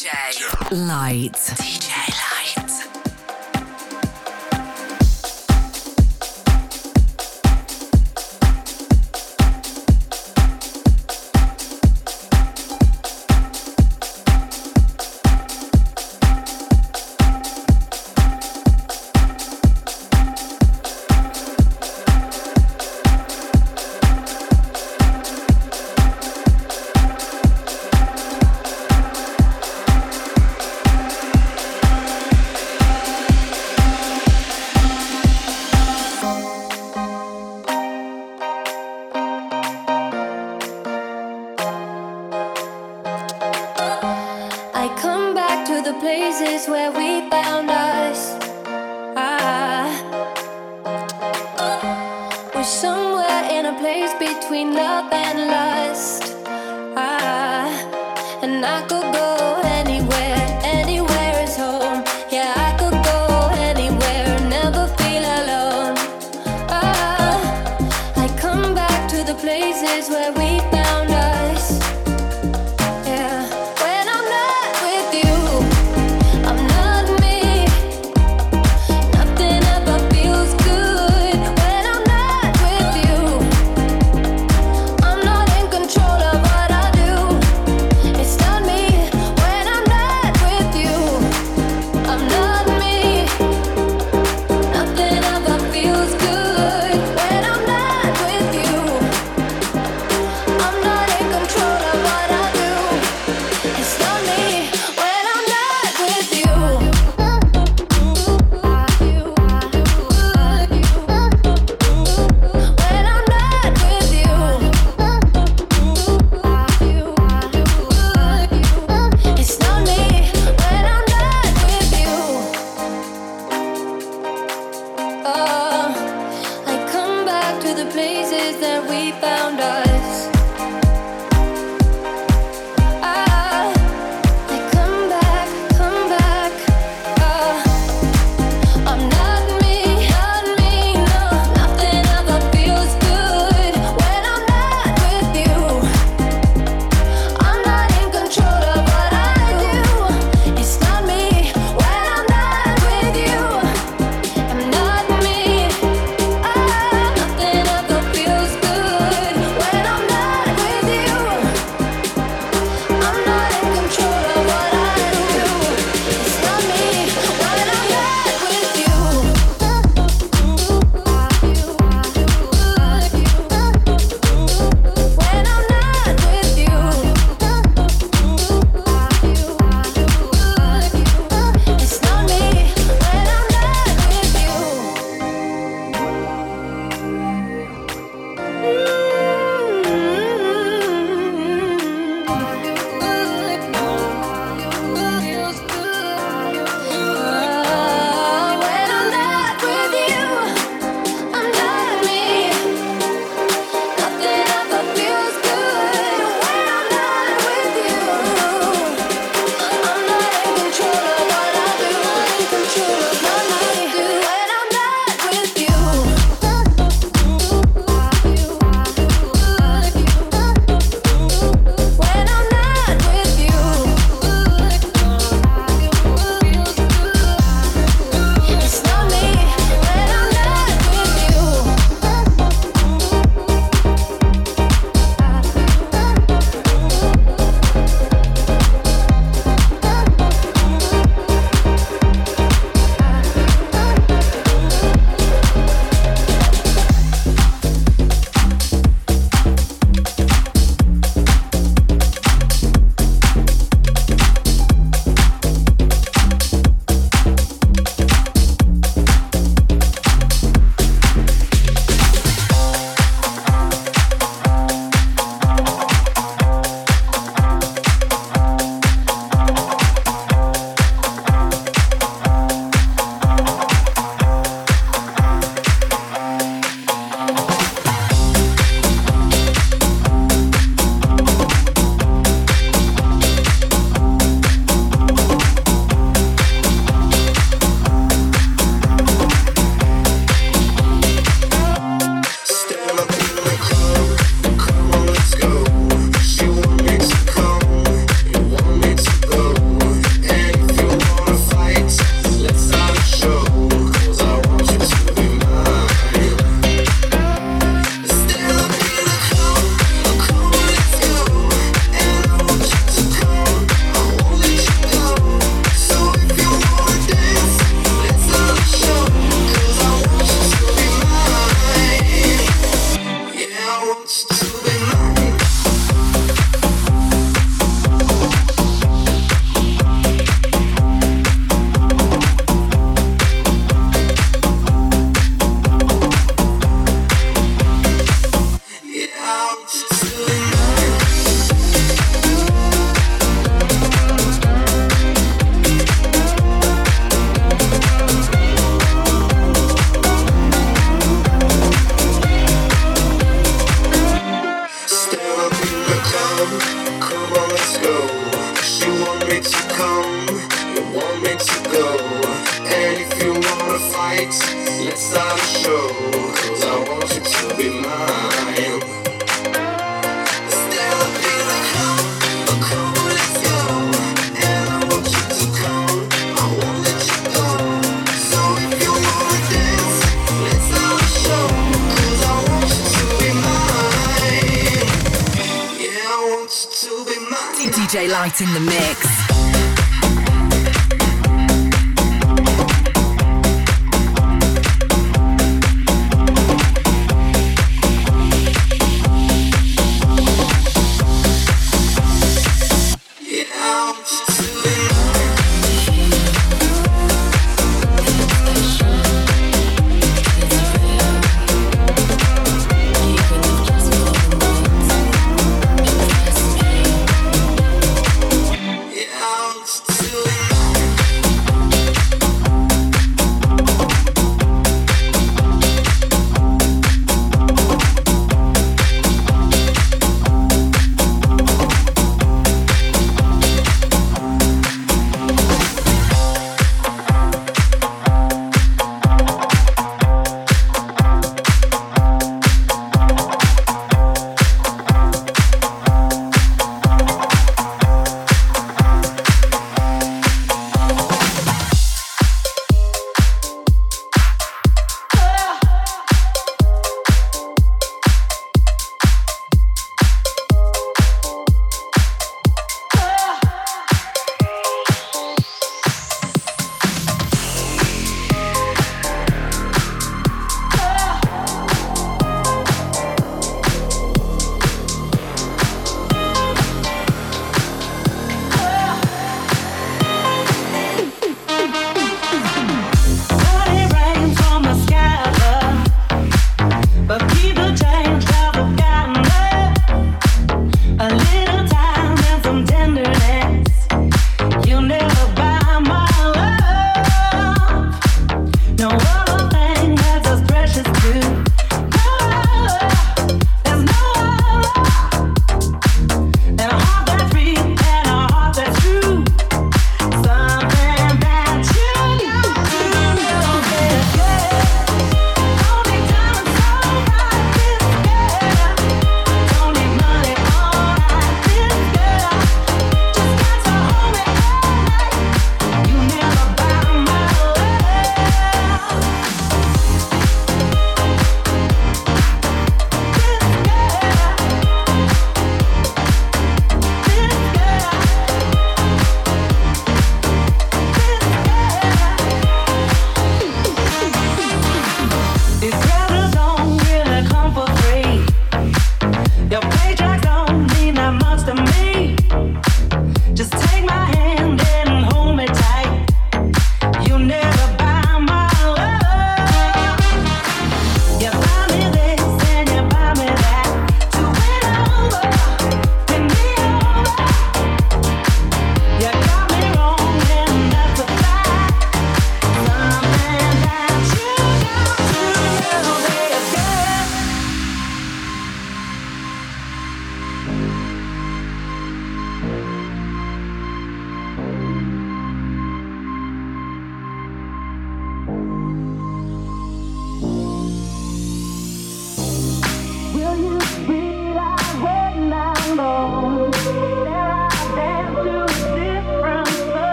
DJ Lite. DJ Lite.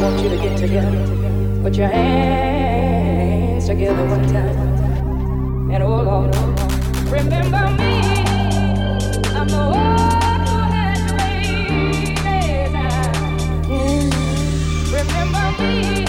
Together. Put your hands together one time. And oh Lord, remember me. I'm the one who had to mm. Remember me.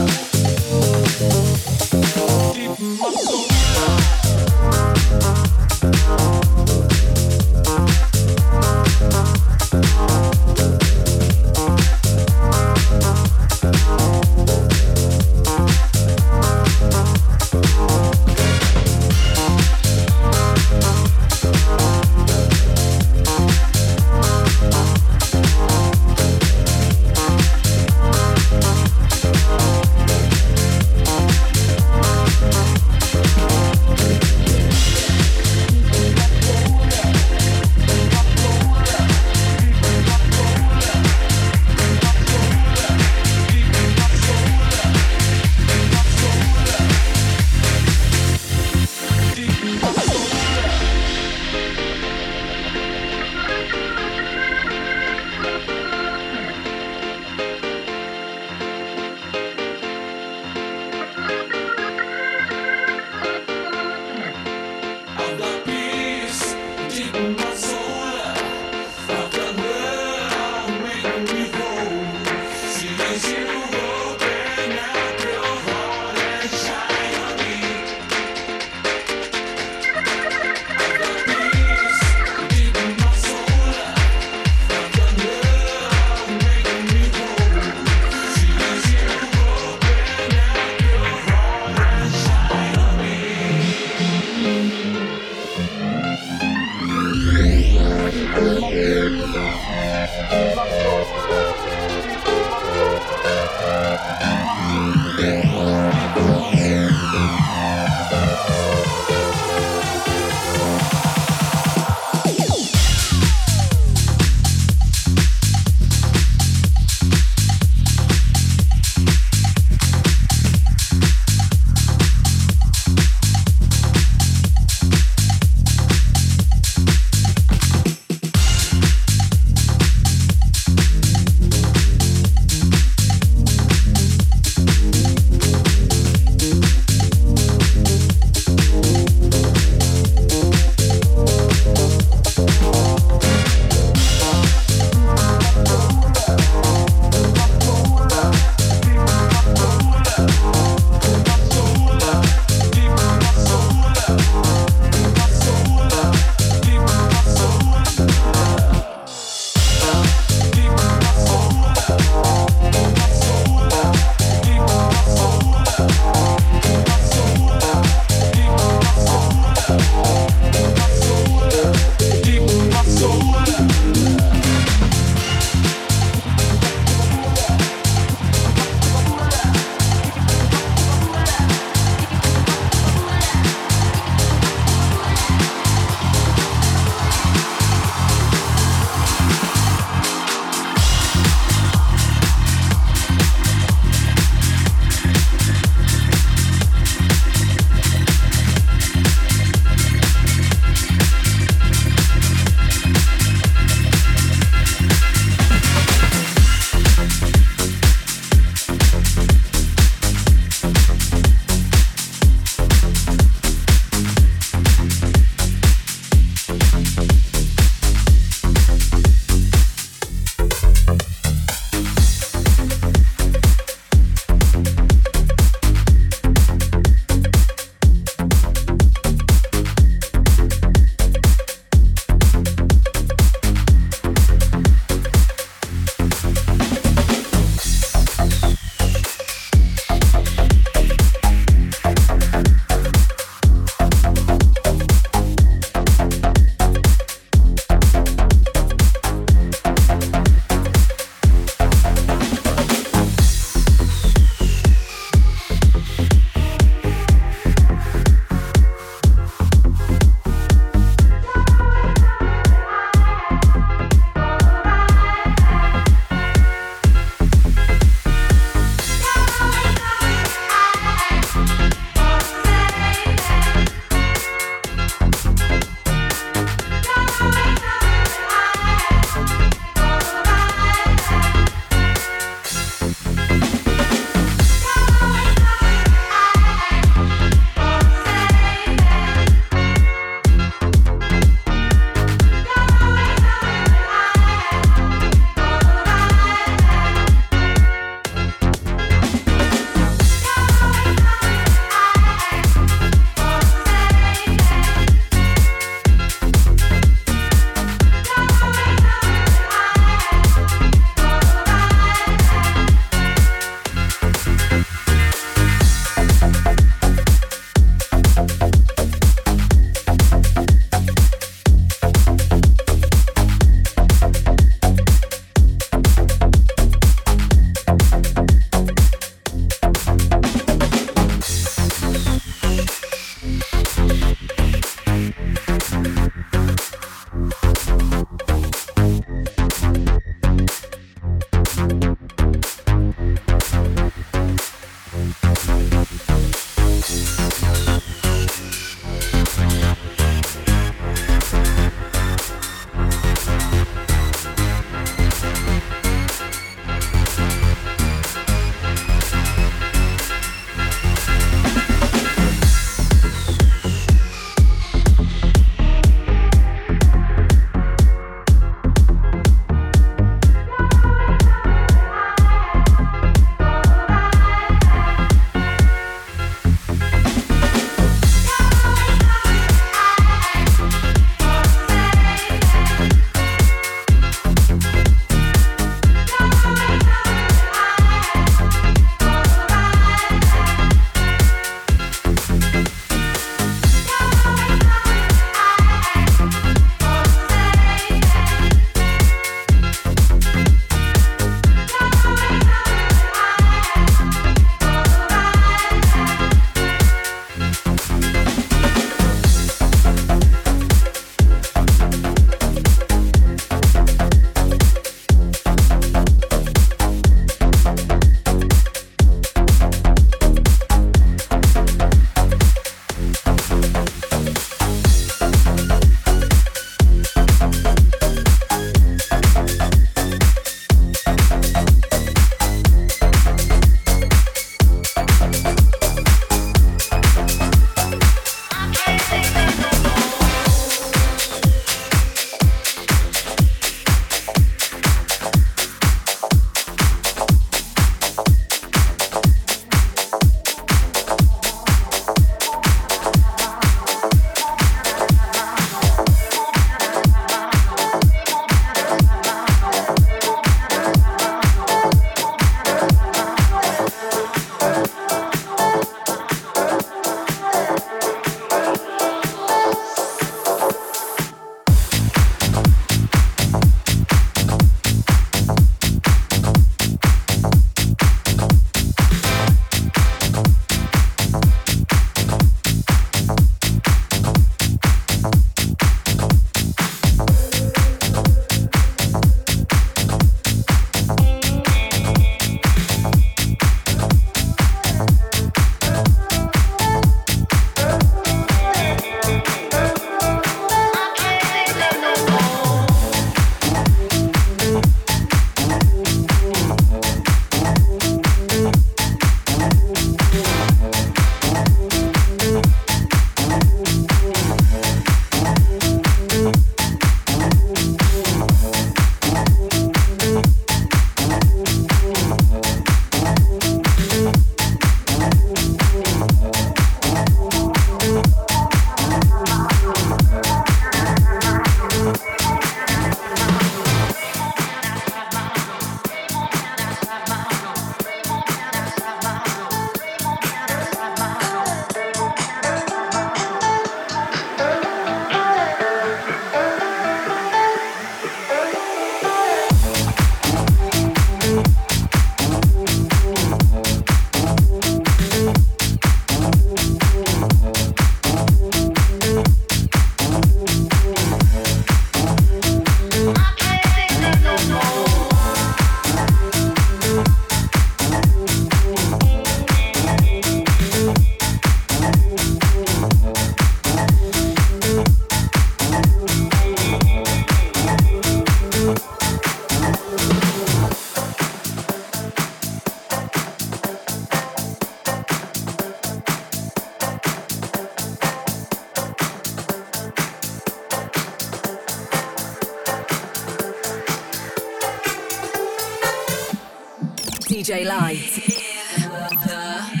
DJ Lite.